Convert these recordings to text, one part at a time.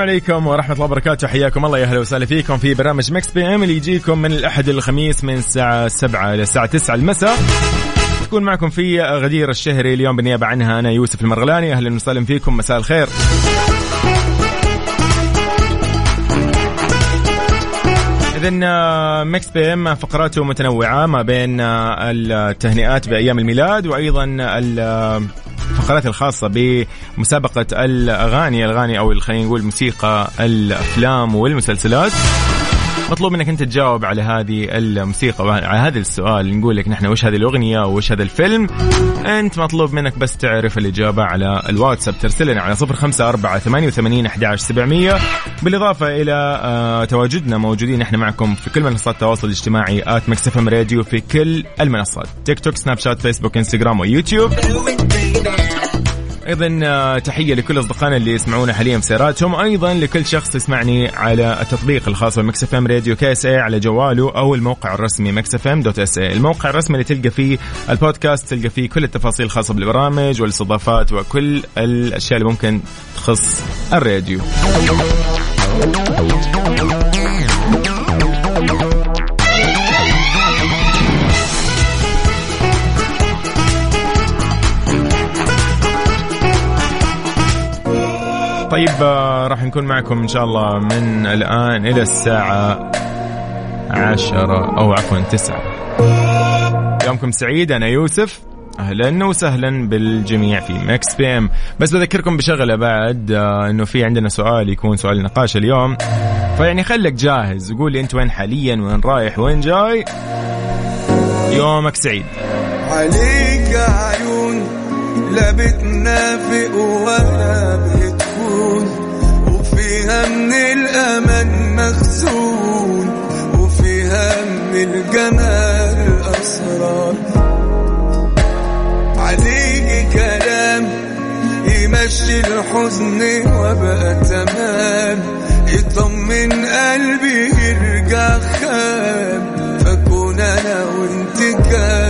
السلام عليكم ورحمة الله وبركاته. حياكم الله يا أهلا وسهلا فيكم في برنامج Mix PM اللي يجيكم من الأحد للخميس من الساعة 7 إلى الساعة 9 المساء. تكون معكم في غدير الشهري اليوم بالنيابة عنها أنا يوسف المرغلاني. أهلا وسهلا فيكم مساء الخير. إذا Mix PM فقراته متنوعة ما بين آه، التهنئات بأيام الميلاد وأيضا ال- الفقرات الخاصة بمسابقة الأغاني الأغاني أو خلينا نقول موسيقى الأفلام والمسلسلات. مطلوب منك أنت تجاوب على هذه الموسيقى على هذا السؤال نقول لك نحن وش هذه الأغنية وش هذا الفيلم. أنت مطلوب منك بس تعرف الإجابة على الواتساب ترسل لنا على 054 88 11 700 بالإضافة إلى آه تواجدنا موجودين إحنا معكم في كل منصات التواصل الاجتماعي at FM Radio في كل المنصات. تيك توك سناب شات فيسبوك إنستغرام ويوتيوب. أيضا آه، تحية لكل أصدقائنا اللي يسمعونا حاليا في سياراتهم أيضا لكل شخص يسمعني على التطبيق الخاص ب Mix FM Radio KSA على جواله أو الموقع الرسمي Mix FM dot SA الموقع الرسمي اللي تلقى فيه البودكاست تلقى فيه كل التفاصيل الخاصة بالبرامج والاستضافات وكل الأشياء اللي ممكن تخص الراديو. طيب آه، راح نكون معكم إن شاء الله من الآن إلى الساعة عشرة أو عفوا تسعة. يومكم سعيد أنا يوسف. أهلا وسهلا بالجميع في Mix PM. بس بذكركم بشغلة بعد آه، إنه في عندنا سؤال يكون سؤال نقاش اليوم. فيعني خليك جاهز وقول لي أنت وين حاليا وين رايح وين جاي. يومك سعيد. عليك عيون لا بتنافق ولا بتكون من الأمان مخزون وفيها من الجمال أسرار عليك كلام يمشي الحزن وبقى تمام. يطمن قلبي يرجع خام. فكون أنا وانت كالأطفال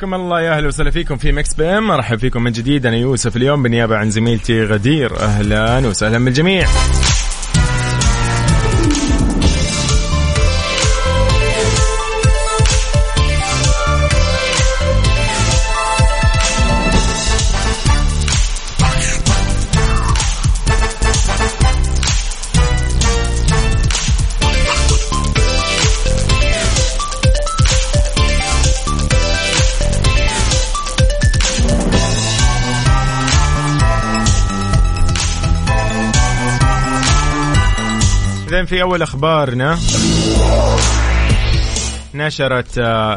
حياكم الله يا أهلا وسهلا فيكم في Mix PM. مرحبا فيكم من جديد أنا يوسف اليوم بالنيابه عن زميلتي غدير. أهلا وسهلا بالجميع. إذن في أول أخبارنا؟ نشرت آه،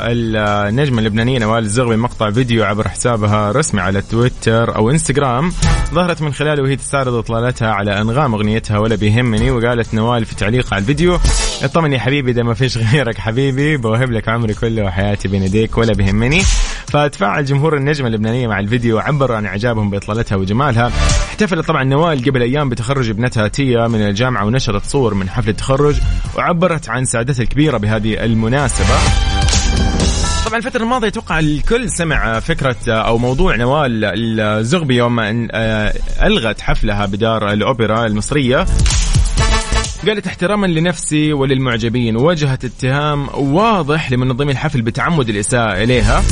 النجمة اللبنانية نوال الزغبي مقطع فيديو عبر حسابها الرسمي على تويتر أو إنستغرام ظهرت من خلاله وهي تستعرض إطلالتها على أنغام أغنيتها ولا بيهمني وقالت نوال في تعليق على الفيديو اطمن يا حبيبي ده ما فيش غيرك حبيبي بوهب لك عمري كله وحياتي بين يديك ولا بيهمني. فتفاعل جمهور النجمة اللبنانية مع الفيديو عبروا عن إعجابهم بإطلالتها وجمالها. احتفلت طبعا نوال قبل أيام بتخرج ابنتها تيا من الجامعة ونشرت صور من حفل التخرج وعبرت عن سعادتها الكبيرة بهذه المناسبة. طبعا الفترة الماضية أتوقع الكل سمع فكرة أو موضوع نوال الزغبي يوم أن آه، ألغت حفلها بدار الأوبرا المصرية. قالت احتراما لنفسي وللمعجبين وجهت اتهام واضح لمنظمي الحفل بتعمد الإساءة إليها.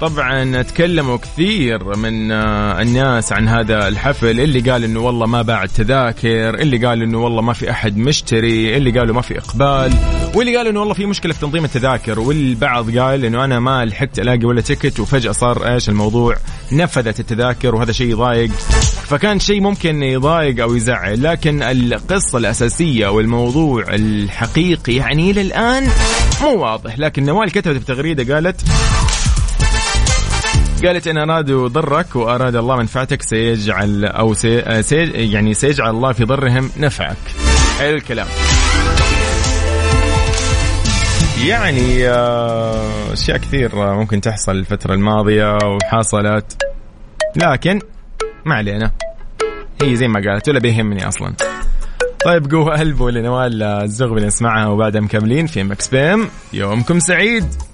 طبعا تكلموا كثير من آه، الناس عن هذا الحفل اللي قال إنه والله ما باع التذاكر اللي قال إنه والله ما في أحد مشتري اللي قالوا ما في إقبال واللي قال إنه والله في مشكلة في تنظيم التذاكر والبعض قال إنه أنا ما لحقت ألاقي ولا تكت وفجأة صار إيش الموضوع؟ نفذت التذاكر وهذا شيء يضايق. فكان شيء ممكن يضايق أو يزعل لكن القصة الأساسية والموضوع الحقيقي يعني إلى الآن مو واضح. لكن نوال كتبت في تغريدة قالت قالت إن ارادوا ضرك وأراد الله منفعتك سيجعل أو سي سي يعني سيجعل الله في ضرهم نفعك. حلو الكلام. يعني آه، أشياء كثير ممكن تحصل الفترة الماضية وحصلت. لكن ما علينا. هي زي ما قالت ولا بيهمني أصلا. طيب قوة قلبه لنوال الزغبي نسمعها وبعدها مكملين في مكس بيم يومكم سعيد.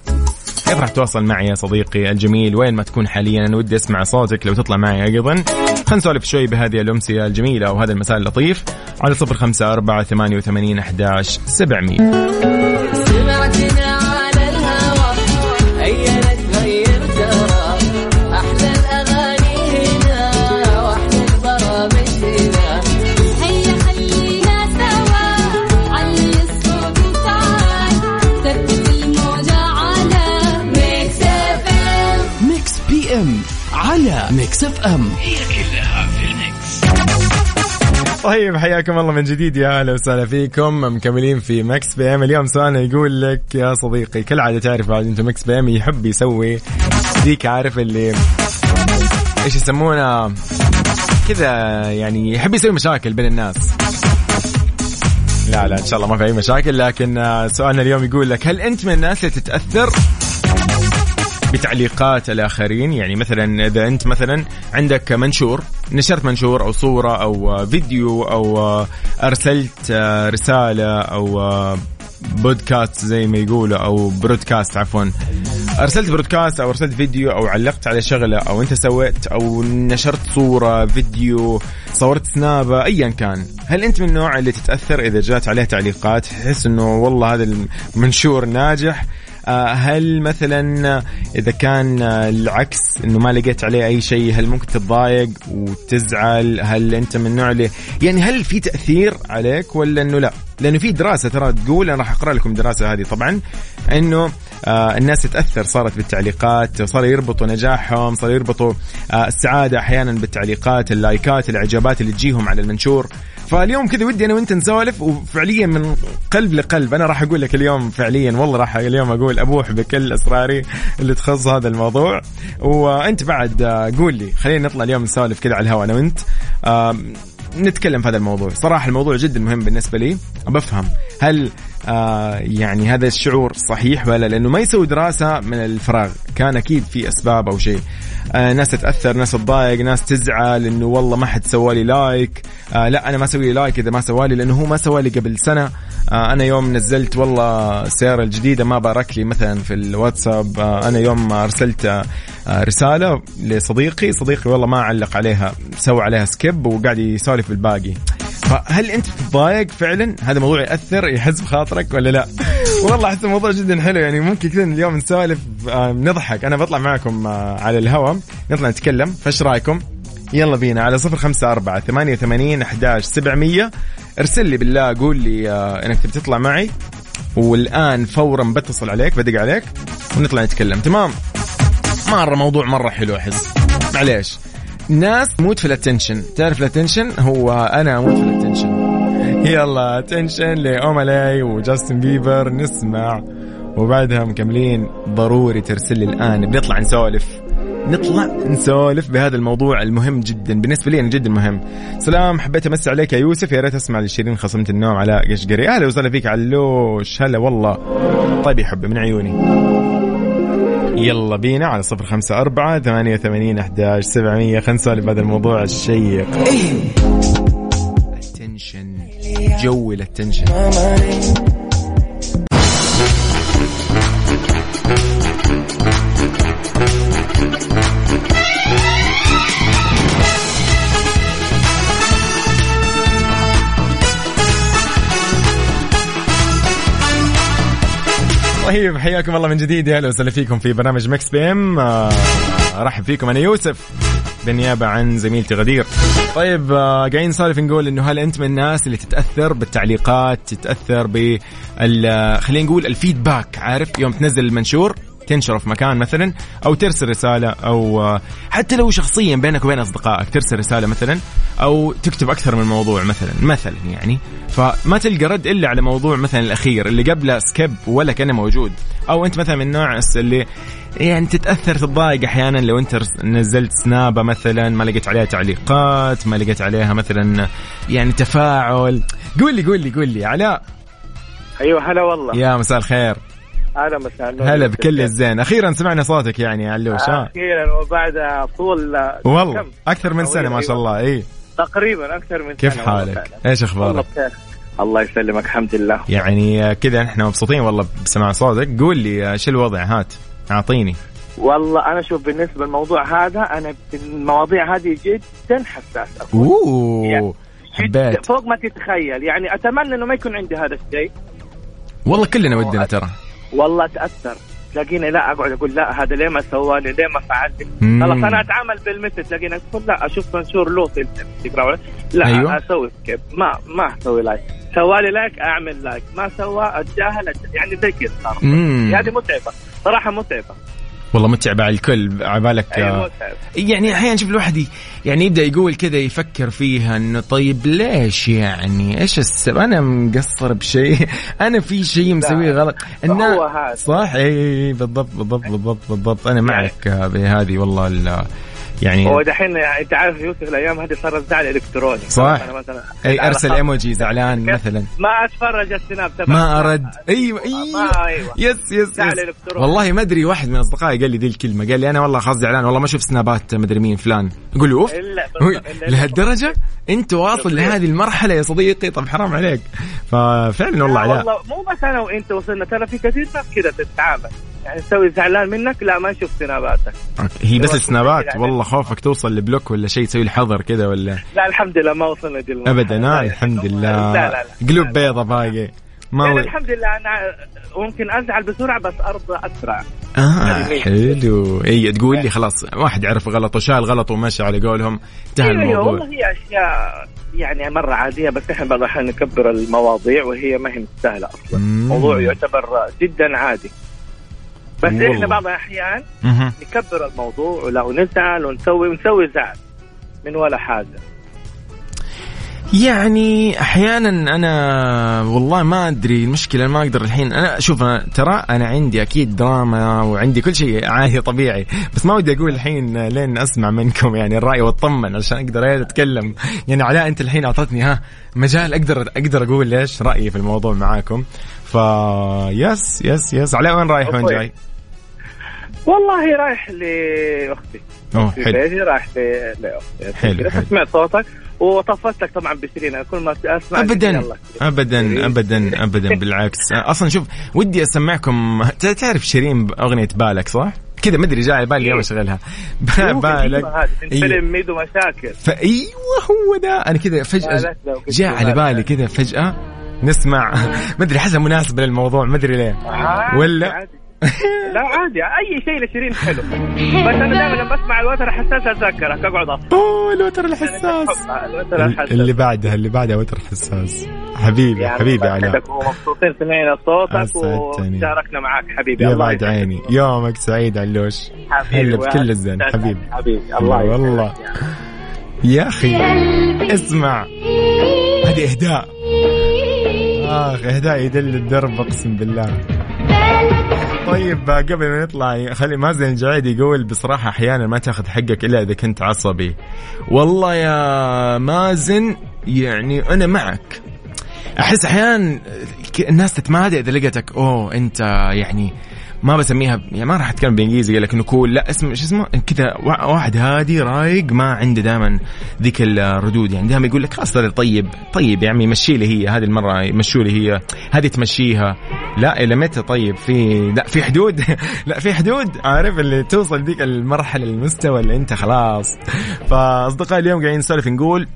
كيف راح تواصل معي يا صديقي الجميل. وين ما تكون حاليا أنا ودي أسمع صوتك لو تطلع معي أيضا. خلينا نسولف شوي بهذه الأمسية الجميلة وهذا المساء اللطيف على صفر خمسة أربعة ثمانية وثمانين أحداش سبعمية. Mix FM. طيب حياكم الله من جديد يا أهلا وسهلا فيكم. مكملين في Mix PM. اليوم سؤالنا يقول لك يا صديقي كالعاده تعرف بعد أنت Mix PM يحب يسوي ذيك عارف اللي إيش يسمونها كذا يعني يحب يسوي مشاكل بين الناس. لا لا إن شاء الله ما في أي مشاكل لكن سؤالنا اليوم يقول لك هل أنت من الناس اللي تتأثر بتعليقات الآخرين. يعني مثلا إذا أنت مثلا عندك منشور نشرت منشور أو صورة أو فيديو أو أرسلت رسالة أو بودكاست زي ما يقولوا أو broadcast عفوا. أرسلت broadcast أو أرسلت فيديو أو علقت على شغلة أو أنت سويت أو نشرت صورة فيديو صورت سنابة ايا كان. هل أنت من النوع اللي تتأثر إذا جات عليه تعليقات؟ تحس إنه والله هذا المنشور ناجح؟ هل مثلا إذا كان آه، العكس إنه ما لقيت عليه أي شيء هل ممكن تتضايق وتزعل؟ هل أنت من النوع اللي يعني هل في تأثير عليك ولا إنه لا؟ لأنه في دراسة ترى تقول أنا راح أقرأ لكم الدراسه هذه طبعا إنه آه الناس تتأثر صارت بالتعليقات صاروا يربطوا نجاحهم صاروا يربطوا آه السعادة أحيانا بالتعليقات اللايكات الإعجابات اللي تجيهم على المنشور. فاليوم كذا ودي أنا وأنت نسولف وفعليا من قلب لقلب. أنا راح أقول لك اليوم فعليا والله راح اليوم أقول أبوح بكل أسراري اللي تخص هذا الموضوع. وأنت بعد آه، قول لي خلينا نطلع اليوم نسولف كذا على الهواء أنا وأنت. نتكلم في هذا الموضوع. صراحة الموضوع جدا مهم بالنسبة لي. بفهم هل آه يعني هذا الشعور صحيح ولا لأنه ما يسوي دراسة من الفراغ. كان أكيد في أسباب أو شيء. ناس تتأثر ناس تضايق ناس تزعل إنه والله ما حد سوى لي لايك. آه لا أنا ما أسوي لي like إذا ما سوى لي لأنه هو ما سوى لي قبل سنة. آه أنا يوم نزلت والله السيارة الجديدة ما بارك لي مثلا في الواتساب. آه أنا يوم أرسلت آه رسالة لصديقي صديقي والله ما علق عليها سوى عليها skip وقاعد يسولف بالباقي. فهل أنت تتضايق فعلا؟ هذا موضوع يأثر يحز بخاطرك ولا لا؟ والله أحس الموضوع جدا حلو يعني ممكن كذا اليوم نسولف نضحك. أنا بطلع معكم آه، على الهواء نطلع نتكلم. فايش رأيكم؟ يلا بينا على صفر خمسة أربعة ثمانية وثمانين أحداش سبعمية. ارسل لي بالله قول لي آه، إنك تبي تطلع معي. والآن فورا بتصل عليك بدق عليك ونطلع نتكلم. تمام؟ مرة موضوع مرة حلو أحس. معليش. ناس تموت في ال attention تعرف ال attention هو أنا أموت في ال attention يلا attention ل Omah Lay وجاستن بيبر نسمع. وبعدها مكملين ضروري ترسل لي الآن. بنطلع نسولف. نطلع نسولف بهذا الموضوع المهم جدا بالنسبة لي أنا جدا مهم. سلام حبيت امسي عليك يا يوسف. يا ريت أسمع لشيرين خصمت النوم على قشقري. أهلا وسهلا فيك علوش. هلا والله. طيب يا حبي من عيوني. يلا بينا على صفر خمسة أربعة ثمانية وثمانين أحداش سبعمية. خمسة بهذا الموضوع الشيق. التنشن جو ال attention طيب حياكم الله من جديد. يا أهلا وسهلا فيكم في برنامج Mix FM. آه، ارحب فيكم أنا يوسف. بالنيابة عن زميلتي غدير. طيب آه، قاعدين نسولف نقول إنه هل أنت من الناس اللي تتأثر بالتعليقات، تتأثر بال آه، خلينا نقول الفيدباك عارف يوم تنزل المنشور تنشره في مكان مثلا أو ترسل رسالة أو آه، حتى لو شخصيا بينك وبين أصدقائك ترسل رسالة مثلا أو تكتب أكثر من موضوع مثلا مثلا يعني. فما تلقى رد إلا على موضوع مثلا الأخير اللي قبله سكيب ولا كأنه موجود. أو أنت مثلا من النوع اللي يعني تتأثر تتضايق أحيانا لو أنت نزلت سنابة مثلا ما لقيت عليها تعليقات ما لقيت عليها مثلا يعني تفاعل. قول لي قول لي قول لي. علاء. أيوه هلا والله. يا مساء الخير. هلا مساء هلا بكل الزين. أخيرا سمعنا صوتك يعني يا علوش ها؟ أخيرا وبعد طول والله كم؟ أكثر من سنة ما شاء الله. اي تقريبا أكثر من كيف سنة والله حالك. إيش أخبارك؟ الله يسلمك الحمد لله. يعني آه، كذا إحنا مبسوطين والله بسماع صوتك. قول لي آه، شو الوضع؟ هات أعطيني. والله أنا شوف بالنسبة للموضوع هذا أنا المواضيع هذه جدا حساس أكون أوه يعني حبيت. فوق ما تتخيل. يعني أتمنى إنه ما يكون عندي هذا الشيء. والله كلنا ودنا ترى. والله اتاثر تلاقيني لا أقعد أقول لا هذا ليه ما سوى لي ليه ما فعل. خلاص أنا أتعامل بالمثل تلاقيني أقول لا أشوف منشور له في الانستغرام لا أيوة. أيوه؟ أسوي skip ما ما أسوي like سوى لي like أعمل like ما سوى أتجاهل. يعني زي كذا صار. هذه متعبة صراحة متعبة والله متعب على الكل عبالك متعب. يعني أحيانا شوف الواحد يعني يبدأ يقول كذا يفكر فيها إنه طيب ليش يعني؟ إيش السبب؟ أنا مقصر بشيء. أنا في شيء مسويه غلط. هو هذا. صح اي بالضبط بالضبط بالضبط بالضبط. أنا معك بهذه والله ال- يعني هو دحين يعني انت عارف يوسف الأيام هذه صار الزعل إلكتروني. صح. أنا مثلا اي أرسل إيموجي زعلان مثلا. ما أتفرج السناب تبع ما أرد. أيوه أيوه. أيوه. yes yes, yes. والله ما أدري واحد من أصدقائي قال لي ذي الكلمة. قال لي أنا والله خلاص زعلان والله ما أشوف سنابات مدري مين فلان. أقول له أوف. لهالدرجة؟ أنت واصل. لهذه المرحلة يا صديقي؟ طب حرام عليك. ففعلا والله لا علاء. والله مو بس أنا وأنت وصلنا ترى في كثير ناس كذا تتعامل. يعني تسوي زعلان منك؟ لا ما نشوف سناباتك هي بس السنابات. يعني. والله خوفك توصل لبلوك ولا شيء تسوي الحظر كذا ولا؟ لا الحمد لله ما وصلنا دي. ابدا. لا، آه يعني الحمد لله. لا لا لا. قلوب لا. بيضة باقي. ما يعني الحمد لله أنا ممكن أزعل بسرعة بس ارضى أسرع. آه يعني حلو. إي تقول لي خلاص واحد عرف غلطه شال غلطه ومشى على قولهم. انتهى أيوه الموضوع. والله هي أشياء يعني مرة عادية بس إحنا بعض الأحيان نكبر المواضيع وهي ما هي مستاهلة أصلا. مم. موضوع يعتبر جدا عادي. بس والله. إحنا بعض الأحيان. نكبر الموضوع ولا ونزعل ونسوي ونسوي زعل من ولا حاجة يعني أحيانا أنا والله ما أدري المشكلة ما أقدر الحين أنا شوف أنا ترى أنا عندي أكيد دراما وعندي كل شيء عادي طبيعي بس ما ودي أقول الحين لين أسمع منكم يعني الرأي وأطمن عشان أقدر أتكلم يعني علاء أنت الحين أعطتني ها مجال أقدر أقدر أقول ليش رأيي في الموضوع معاكم yes yes yes علاء وين رايح وين. جاي؟ والله رايح لأختي أوه حلو رايح لأختي حلو، حلو. سمعت صوتك وطفشت لك طبعا بسيرين أنا كل ما أسمع ابدا يلا. ابدا ابدا ابدا بالعكس أصلا شوف ودي أسمعكم تعرف شيرين اغنيه بالك صح؟ كذا مدري جاي على بالي اليوم أشغلها هو بالك إيه. فيلم ميدو مشاكل فأيوه هو ده أنا كذا فجأة جاء على. بالي كذا فجأة نسمع. مدري حسب مناسبه للموضوع مدري ليه. عادي، ولا؟ عادي. لا عادي. أي شيء لشيرين حلو. بس أنا دائما لما أسمع الوتر حساس اتذكرك أقعد أصلا أوه الوتر الحساس. الوتر الحساس. اللي بعدها اللي بعدها وتر حساس حبيبي يعني حبيبي علاء. يسعدك ومبسوطين سمعنا صوتك. وشاركنا معك حبيبي. يا بعد. عيني. يومك سعيد علوش. حبيبي بكل الزين. حبيبي. حبيبي. الله. والله. يا أخي اسمع. هذه إهداء. آخ اهداء يدل الدرب أقسم بالله. طيب قبل ما نطلع خلي مازن الجعيد يقول بصراحة أحيانا ما تاخذ حقك إلا إذا كنت عصبي. والله يا مازن يعني أنا معك. أحس أحيانا الناس تتمادى إذا لقيتك أوه أنت يعني ما بسميها يعني ما راح أتكلم بالانجليزي قال لك إنه كول لا اسم شو اسمه؟ كذا وا- واحد هادي رايق ما عنده دائما ذيك الردود. يعني دائما يقول لك خلاص طيب طيب يا عمي مشي لي هي. هذه المرة يمشوا لي هي. هذه تمشيها. لا إلى متى؟ طيب في لا في حدود. لا في حدود عارف؟ اللي توصل ذيك المرحلة المستوى اللي أنت خلاص. فأصدقائي اليوم قاعدين نسولف نقول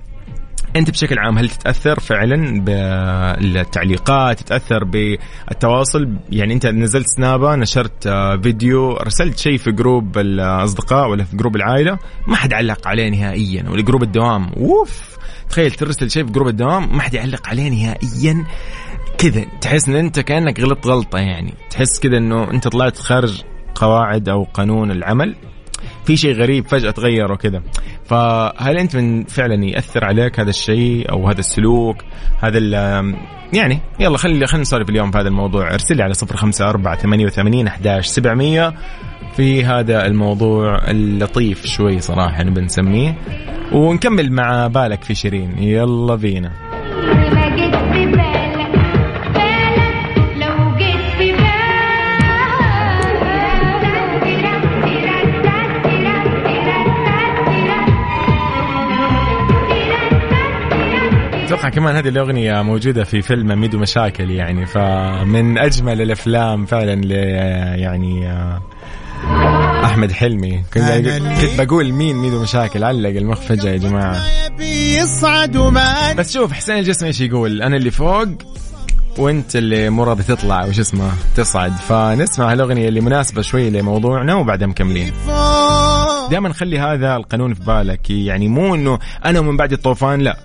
أنت بشكل عام هل تتأثر فعلا بالتعليقات تتأثر بالتواصل؟ يعني أنت نزلت سنابة نشرت آه، فيديو رسلت شيء في group الأصدقاء ولا في group العائلة؟ ما حد علق عليه نهائيا ولا group الدوام. أوف! تخيل ترسل شيء في group الدوام ما حد يعلق عليه نهائيا. كذا تحس إن أنت كأنك غلطت غلطة يعني. تحس كذا إنه أنت طلعت خارج قواعد أو قانون العمل. في شيء غريب فجأة تغير وكذا. فهل أنت من فعلا يأثر عليك هذا الشيء أو هذا السلوك؟ هذا ال- يعني يلا خلي خلينا نسولف اليوم في هذا الموضوع. ارسل لي على صفر خمسة أربعة ثمانية وثمانين أحداش سبعمية. في هذا الموضوع اللطيف شوي صراحة نبي نسميه. ونكمل مع بالك في شيرين. يلا بينا. أتوقع كمان هذه الأغنية موجودة في فيلم ميدو مشاكل يعني فمن أجمل الأفلام فعلا ل يعني آه، أحمد حلمي. كنت كنت بقول مين ميدو مشاكل؟ علق المخ فجأة يا جماعة. يصعد بس شوف حسين الجسمي إيش يقول؟ أنا اللي فوق وأنت اللي مو راضي تطلع وش اسمه؟ تصعد. فنسمع الاغنيه اللي مناسبة شوي لموضوعنا وبعدها مكملين. دائما خلي هذا القانون في بالك يعني مو إنه أنا ومن بعد الطوفان لا.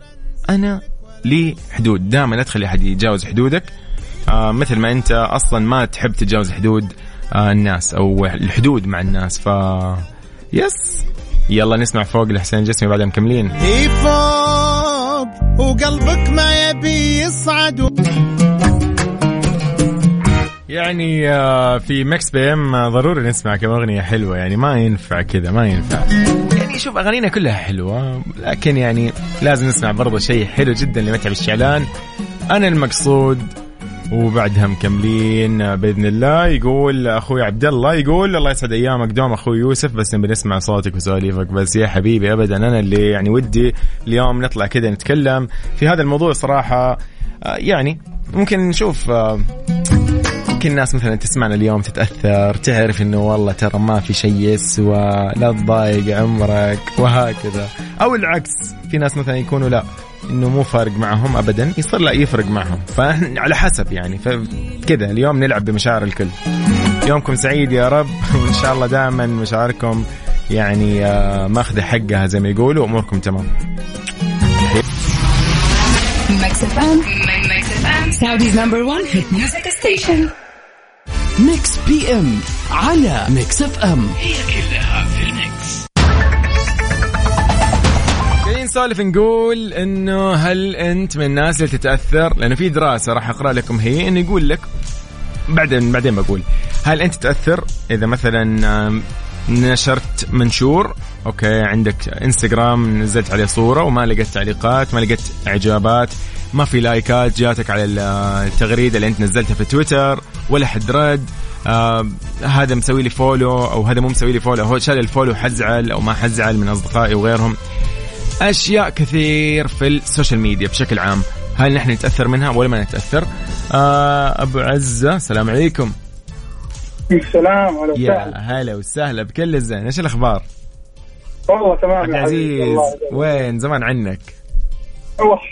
أنا لي حدود. دائما لا تخلي أحد يتجاوز حدودك. آه مثل ما أنت أصلا ما تحب تتجاوز حدود آه الناس أو الحدود مع الناس. ف yes. يلا نسمع فوق لحسين الجسمي بعدها مكملين. فوق وقلبك ما يبي يصعد. و... يعني آه، في Mix FM آه، ضروري نسمع كم أغنية حلوة. يعني ما ينفع كذا ما ينفع. يعني شوف أغانينا كلها حلوة لكن يعني لازم نسمع برضه شيء حلو جدا لمتعب الشعلان. أنا المقصود وبعدها مكملين آه، بإذن الله. يقول أخوي عبد الله يقول الله يسعد أيامك. دوم أخوي يوسف بس نبي نسمع صوتك وسواليفك. بس يا حبيبي ابدا. أنا اللي يعني ودي اليوم نطلع كذا نتكلم في هذا الموضوع صراحة آه، يعني ممكن نشوف يمكن الناس مثلا تسمعنا اليوم تتأثر تعرف إنه والله ترى ما في شيء يسوى لا تضايق عمرك وهكذا. أو العكس في ناس مثلا يكونوا لا إنه مو فارق معهم ابدا يصير لا يفرق معهم. فاحنا على حسب يعني فكذا اليوم نلعب بمشاعر الكل. يومكم سعيد يا رب وإن شاء الله دائما مشاعركم يعني آه، ماخذة حقها زي ما يقولوا واموركم تمام. Mix FM Mix FM Mix FM على Mix FM قاعدين نسولف نقول إنه هل أنت من الناس اللي تتأثر؟ لأنه في دراسة راح أقرأ لكم هي إنه يقول لك بعدين بعدين بقول. هل أنت تتأثر؟ إذا مثلا نشرت منشور okay عندك إنستغرام نزلت عليه صورة وما لقيت تعليقات ما لقيت إعجابات. ما في لايكات جاتك على التغريدة اللي انت نزلتها في تويتر ولا حد رد. آه هذا مسوي لي follow أو هذا مو مسوي لي follow هو شال ال follow حزعل أو ما حزعل من أصدقائي وغيرهم. أشياء كثير في ال social media بشكل عام. هل نحن نتأثر منها ولا ما نتأثر؟ آه أبو عزة السلام عليكم. السلام على يا هلا وسهلا بكل الزين. إيش الأخبار؟ والله تمام العزيز وين؟ زمان عنك.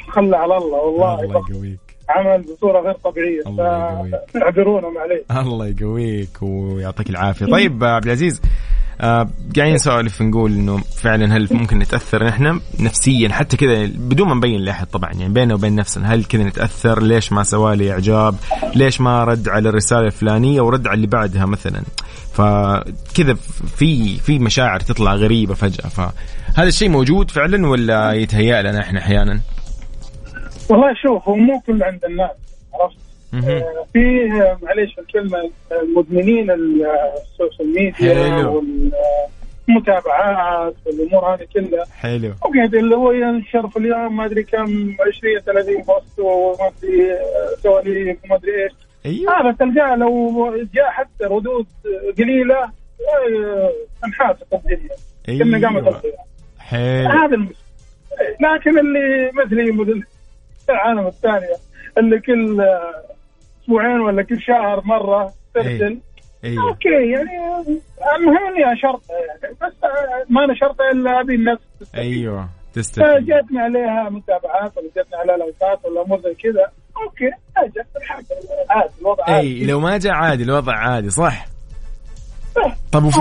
خلى على الله والله الله يقويك. عمل بصورة غير طبيعية. فاعذرونا معليش الله يقويك ويعطيك العافية. طيب آه، عبد العزيز آه، قاعدين نسولف نقول إنه فعلا هل ممكن نتأثر؟ نحن نفسيا حتى كذا بدون ما نبين لأحد طبعا يعني بيننا وبين نفسنا هل كذا نتأثر؟ ليش ما سوى لي إعجاب؟ ليش ما رد على الرسالة الفلانية ورد على اللي بعدها مثلا؟ فكذا في في مشاعر تطلع غريبة فجأة فهذا الشيء موجود فعلا ولا يتهيأ لنا إحنا أحيانا؟ والله شوف هو مو كل عند الناس عرفت. آه، في آه، معليش الكلمة آه، مدمنين ال- آه، ال social media حلو. والمتابعات والأمور هذه كلها. حلو. وقاعد اللي هو ينشر في اليوم ما أدري كم 20 30 post وما أدري آه، سواليف وما أدري إيش. أيوه. هذا تلقاه لو جاء حتى ردود قليلة آه، انحاس الدنيا. كنه قامت القيامة حلو هذا لكن اللي مثلي مثل العالم الثانية اللي كل أسبوعين ولا كل شهر مرة ترسل. أيوه okay يعني المهم اني اشرطها يعني بس ما نشرتها إلا أبي الناس. أيوه تستفيد. فجاتني عليها متابعات ولا جاتني عليها لايكات ولا امور زي كذا. okay اجت الحمد لله. عادي الوضع اي عادي. لو ما جاء عادي الوضع عادي صح. طب وفي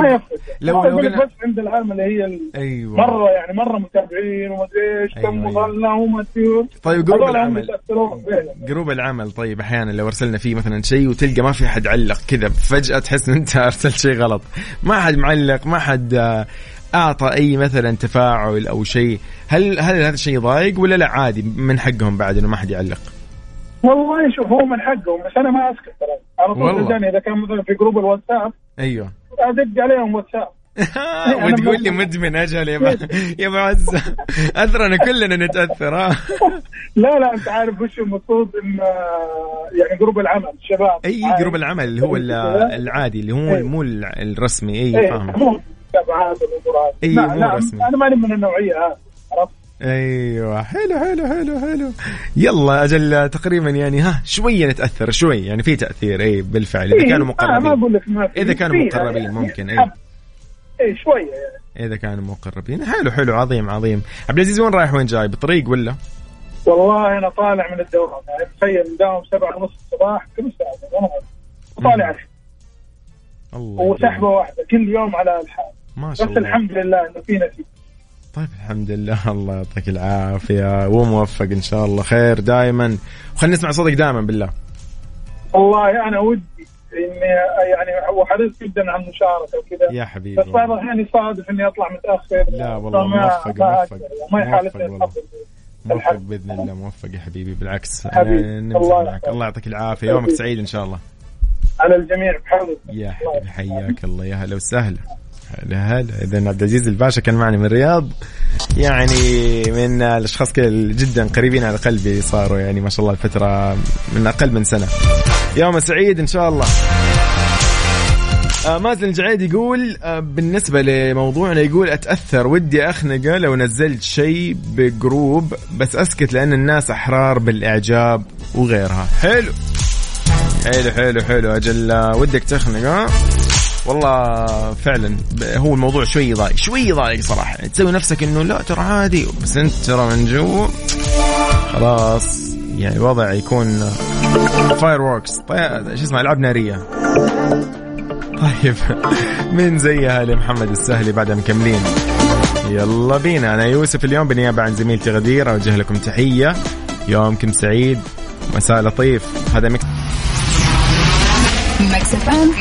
لو لو قلنا بس عند العالم اللي هي ال- أيوه. مرة يعني مرة متابعين وما أدري إيش أيوة، كم أيوة. وصلنا وما طيب group العمل. group العمل. طيب أحيانا لو أرسلنا فيه مثلا شيء وتلقى ما في حد علق كذا فجأة تحس إن أنت أرسلت شيء غلط. ما حد معلق ما حد آه، أعطى أي مثلا تفاعل أو شيء. هل هل هذا الشيء ضايق ولا لا؟ عادي من حقهم بعد إنه ما حد يعلق. والله شوف هو من حقهم بس أنا ما أسكت ترى. على طول إذا كان مثلا في group الواتساب أيوه. أدق عليهم واتساب. وتقول لي مدمن أجل يا يا معزه اثرنا كلنا نتأثر ها؟ لا لا أنت عارف وش المفروض إن آه، يعني group العمل الشباب أي؟ group العمل اللي هو ال- العادي اللي هو إيه. مو ال- الرسمي أي إيه فاهم؟ إيه، لا مو رسمي. أنا ماني من النوعية هذه أيوه حلو حلو حلو حلو. يلا أجل تقريبا يعني ها شوية نتأثر شوي يعني في تأثير اي بالفعل إذا إيه، كانوا آه مقربين. إذا كانوا مقربين يعني ممكن اي. إيه شوية يعني. إذا كانوا مقربين. حلو حلو عظيم عظيم. عبد العزيز وين رايح وين جاي؟ بالطريق ولا؟ والله أنا طالع من الدوام يعني تخيل مداوم سبعة ونص الصباح كل ساعة وطالع عشر الله وسحبة. واحدة كل يوم على الحال. ما بس شاء الله. الحمد لله إنه في نتيجة. طيب الحمد لله. الله يعطيك العافية. وموفق إن شاء الله. خير دائما وخلينا نسمع صوتك دائما بالله. والله أنا ودي إني يعني وحريص جدا على المشاركة وكذا. يا حبيبي. بس بعض الأحيان يصادف إني أطلع متأخر. لا والله موفق موفق. ما يحالفني موفق بإذن الله موفق يا حبيبي. بالعكس حبيبي. أنا الله معك. الله يعطيك العافية. يومك. سعيد إن شاء الله. على الجميع بحول يا حبيبي حياك الله. يا هلا وسهلا. هلا هلا إذا عبد العزيز الباشا كان معنا من الرياض يعني من الأشخاص اللي جدا قريبين على قلبي صاروا يعني ما شاء الله الفترة من أقل من سنة. يوم سعيد إن شاء الله. آه مازن الجعيد يقول آه بالنسبة لموضوعنا يقول أتأثر ودي أخنقة لو نزلت شيء بجروب بس أسكت لأن الناس أحرار بالإعجاب وغيرها. حلو. حلو حلو حلو أجل آه، ودك تخنقة. والله فعلا هو الموضوع شوي يضايق شوي يضايق صراحة. يعني تسوي نفسك إنه لا ترى عادي بس أنت ترى من جوا خلاص يعني الوضع يكون fireworks طيب شو اسمه ألعاب نارية. طيب من زيها لمحمد السهلي بعد مكملين. يلا بينا. أنا يوسف اليوم بالنيابة عن زميلتي غدير أوجه لكم تحية. يومكم سعيد. مساء لطيف. هذا Mix FM.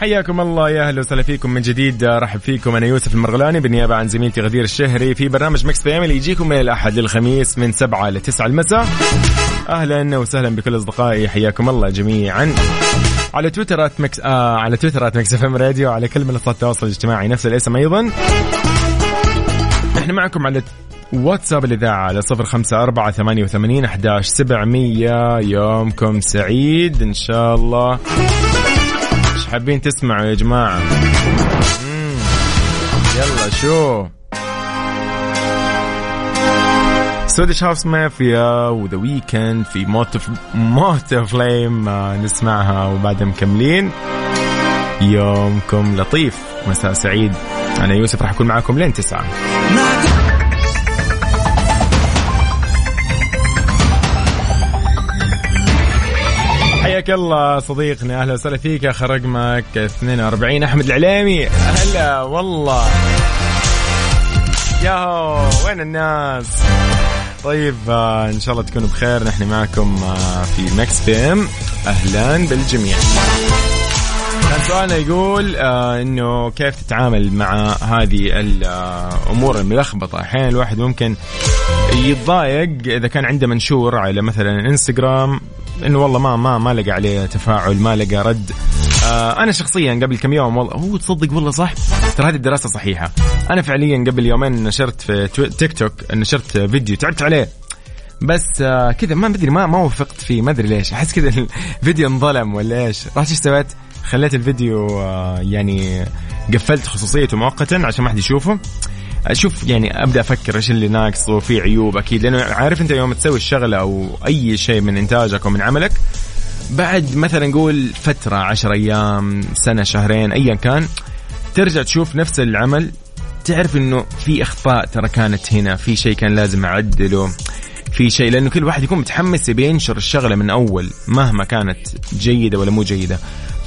حياكم الله يا أهلا وسهلا فيكم من جديد. أرحب فيكم أنا يوسف المرغلاني بالنيابة عن زميلتي غدير الشهري في برنامج Mix PM اللي يجيكم من الأحد للخميس من 7 ل 9 المساء. أهلا وسهلا بكل أصدقائي. حياكم الله جميعا. على تويتر Mix آه على تويتر Mix FM Radio على كل منصات التواصل الاجتماعي نفس الاسم أيضا. إحنا معكم على واتساب الإذاعة على صفر خمسة أربعة ثمانية وثمانين أحداش سبعمية. يومكم سعيد إن شاء الله. إيش حابين تسمعوا يا جماعة؟ مم. يلا شو؟ سودش هاوس مافيا وذا ويكند في موت موت فليم نسمعها وبعدها مكملين. يومكم لطيف. مساء سعيد. أنا يوسف راح أكون معاكم لين تسعة. حياك الله صديقنا أهلا وسهلا فيك. آخر رقمك 42 أحمد العليمي. هلا والله. ياهو وين الناس؟ طيب آه، إن شاء الله تكونوا بخير نحن معكم آه، في Mix PM. أهلا بالجميع. كان سؤالنا يقول آه إنه كيف تتعامل مع هذه الأمور الملخبطة؟ أحيانا الواحد ممكن يتضايق إذا كان عنده منشور على مثلا إنستغرام إنه والله ما ما ما لقى عليه تفاعل ما لقى رد. آه أنا شخصيا قبل كم يوم والله هو تصدق والله صح؟ ترى هذه الدراسة صحيحة. أنا فعليا قبل يومين نشرت في تيك توك نشرت فيديو تعبت عليه. بس آه كذا ما أدري ما ما وفقت فيه ما أدري ليش. أحس كذا الفيديو انظلم ولا إيش. رحت إيش سويت؟ خليت الفيديو آه يعني قفلت خصوصيته مؤقتا عشان ما حد يشوفه. أشوف يعني أبدأ أفكر إيش اللي ناقص وفي عيوب أكيد لأنه عارف أنت يوم تسوي الشغلة أو أي شيء من إنتاجك أو من عملك بعد مثلا نقول فترة عشر أيام سنة شهرين ايا كان ترجع تشوف نفس العمل تعرف إنه في أخطاء ترى كانت هنا في شيء كان لازم أعدله في شيء لأنه كل واحد يكون متحمس يبي ينشر الشغلة من أول مهما كانت جيدة ولا مو جيدة.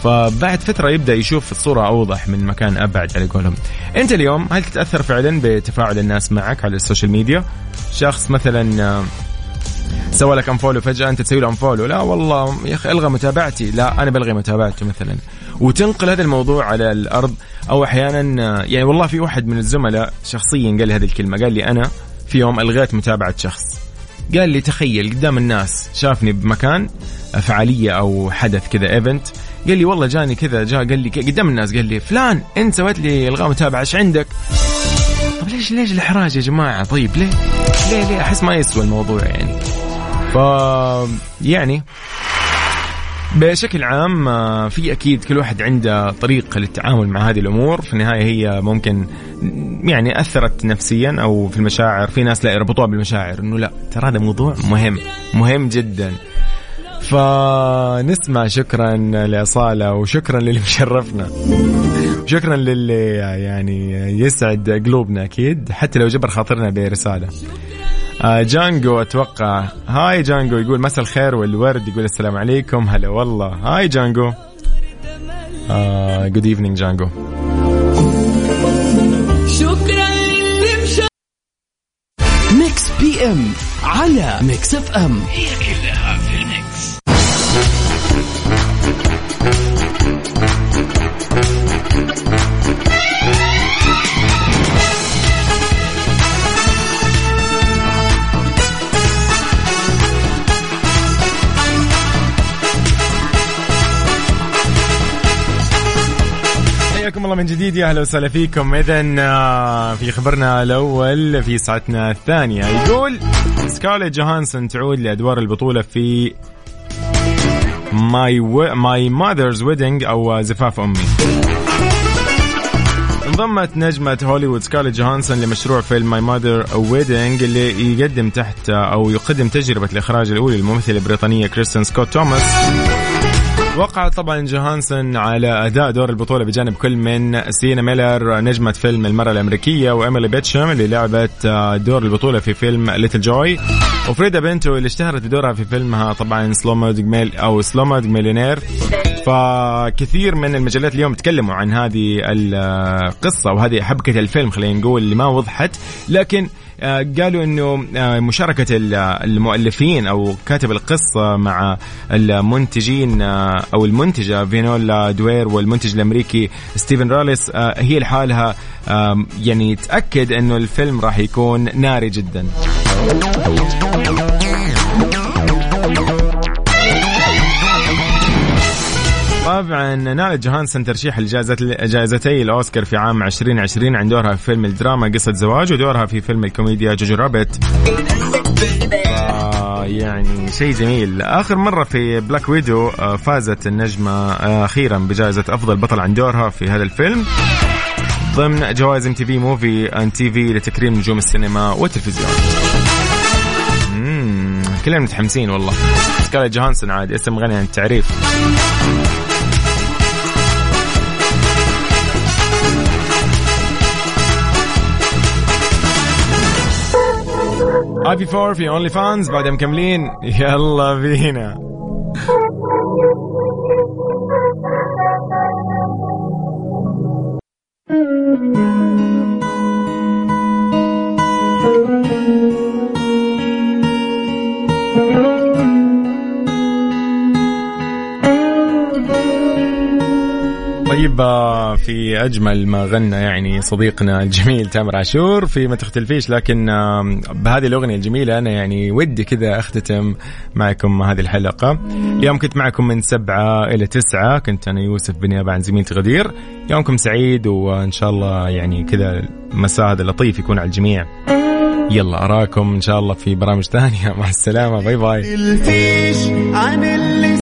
فبعد فترة يبدأ يشوف الصورة أوضح من مكان أبعد على قولهم. أنت اليوم هل تتأثر فعلا بتفاعل الناس معك على السوشيال ميديا؟ شخص مثلا آه، سوى لك unfollow فجأة أنت تسوي له unfollow لا والله يا أخي ألغى متابعتي. لا أنا بلغي متابعته مثلا. وتنقل هذا الموضوع على الأرض أو أحيانا آه، يعني والله في واحد من الزملاء شخصيا قال لي هذه الكلمة. قال لي أنا في يوم ألغيت متابعة شخص. قال لي تخيل قدام الناس شافني بمكان آه، فعالية أو حدث كذا event قال لي والله جاني كذا جاء قال لي قدام الناس قال لي فلان انت سويت لي الغاء متابعه إيش عندك؟ طب ليش ليش الإحراج يا جماعة؟ طيب ليه؟ ليه ليه؟ أحس ما يسوى الموضوع يعني. ف يعني بشكل عام آه، في أكيد كل واحد عنده طريقة للتعامل مع هذه الأمور. في النهاية هي ممكن يعني أثرت نفسيا أو في المشاعر. في ناس لا يربطوها بالمشاعر إنه لا ترى هذا موضوع مهم مهم جدا. فنسمع شكرا لأصالة وشكرا للي مشرفنا. شكرا للي يعني يسعد قلوبنا أكيد حتى لو جبر خاطرنا برسالة. آه جانجو أتوقع. Hi جانجو يقول مساء الخير والورد يقول السلام عليكم. هلا والله. Hi جانجو. آه good evening جانجو. شكرا للي مشى Mix PM على Mix FM هي من جديد يا أهلا وسهلا فيكم. اذا آه، في خبرنا الأول في ساعتنا الثانية يقول سكارليت جوهانسون تعود لأدوار البطولة في My My Mother's Wedding أو زفاف أمي. انضمت نجمة هوليوود سكارليت جوهانسون لمشروع فيلم My Mother Wedding اللي يقدم تحت أو يقدم تجربة الإخراج الاولى للممثلة البريطانية كريستين سكوت توماس. وقعت طبعا جوهانسون على أداء دور البطولة بجانب كل من سينا ميلر نجمة فيلم المرأة الأمريكية وإيميلي بيتشم اللي لعبت دور البطولة في فيلم Little Joe وفريدا بنتو اللي اشتهرت بدورها في فيلمها طبعا Slumdog Mill أو Slumdog Millionaire فكثير من المجلات اليوم تكلموا عن هذه القصة وهذه حبكة الفيلم خلينا نقول اللي ما وضحت. لكن قالوا إنه آه، مشاركة ال- المؤلفين أو كاتب القصة مع المنتجين آه، أو المنتجة فينولا دوير والمنتج الأمريكي ستيفن راليس آه، هي لحالها يعني تأكد إنه الفيلم راح يكون ناري جدا. طبعا نالت جوهانسون ترشيح لجائزة جائزتي الأوسكار في عام 2020 عن دورها في فيلم الدراما قصة زواج ودورها في فيلم الكوميديا Jojo Rabbit. آه يعني شيء جميل. آخر مرة في Black Widow آه فازت النجمة آه أخيرا بجائزة أفضل بطل عن دورها في هذا الفيلم ضمن جوائز MTV Movie and TV لتكريم نجوم السينما والتلفزيون. كلنا متحمسين والله. سكارليت جوهانسون عاد اسم غني عن التعريف. اي بي 4 في اونلي فانز بعدها مكملين. يلا بينا. آه، في أجمل ما غنى يعني صديقنا الجميل تامر عاشور في ما تختلفيش لكن بهذه الأغنية الجميلة أنا يعني ودي كذا أختتم معكم هذه الحلقة. اليوم كنت معكم من سبعة إلى تسعة كنت أنا يوسف بالنيابه عن زميلتي غدير. يومكم سعيد وإن شاء الله يعني كذا مساء هذا لطيف يكون على الجميع. يلا أراكم إن شاء الله في برامج ثانية. مع السلامة. باي باي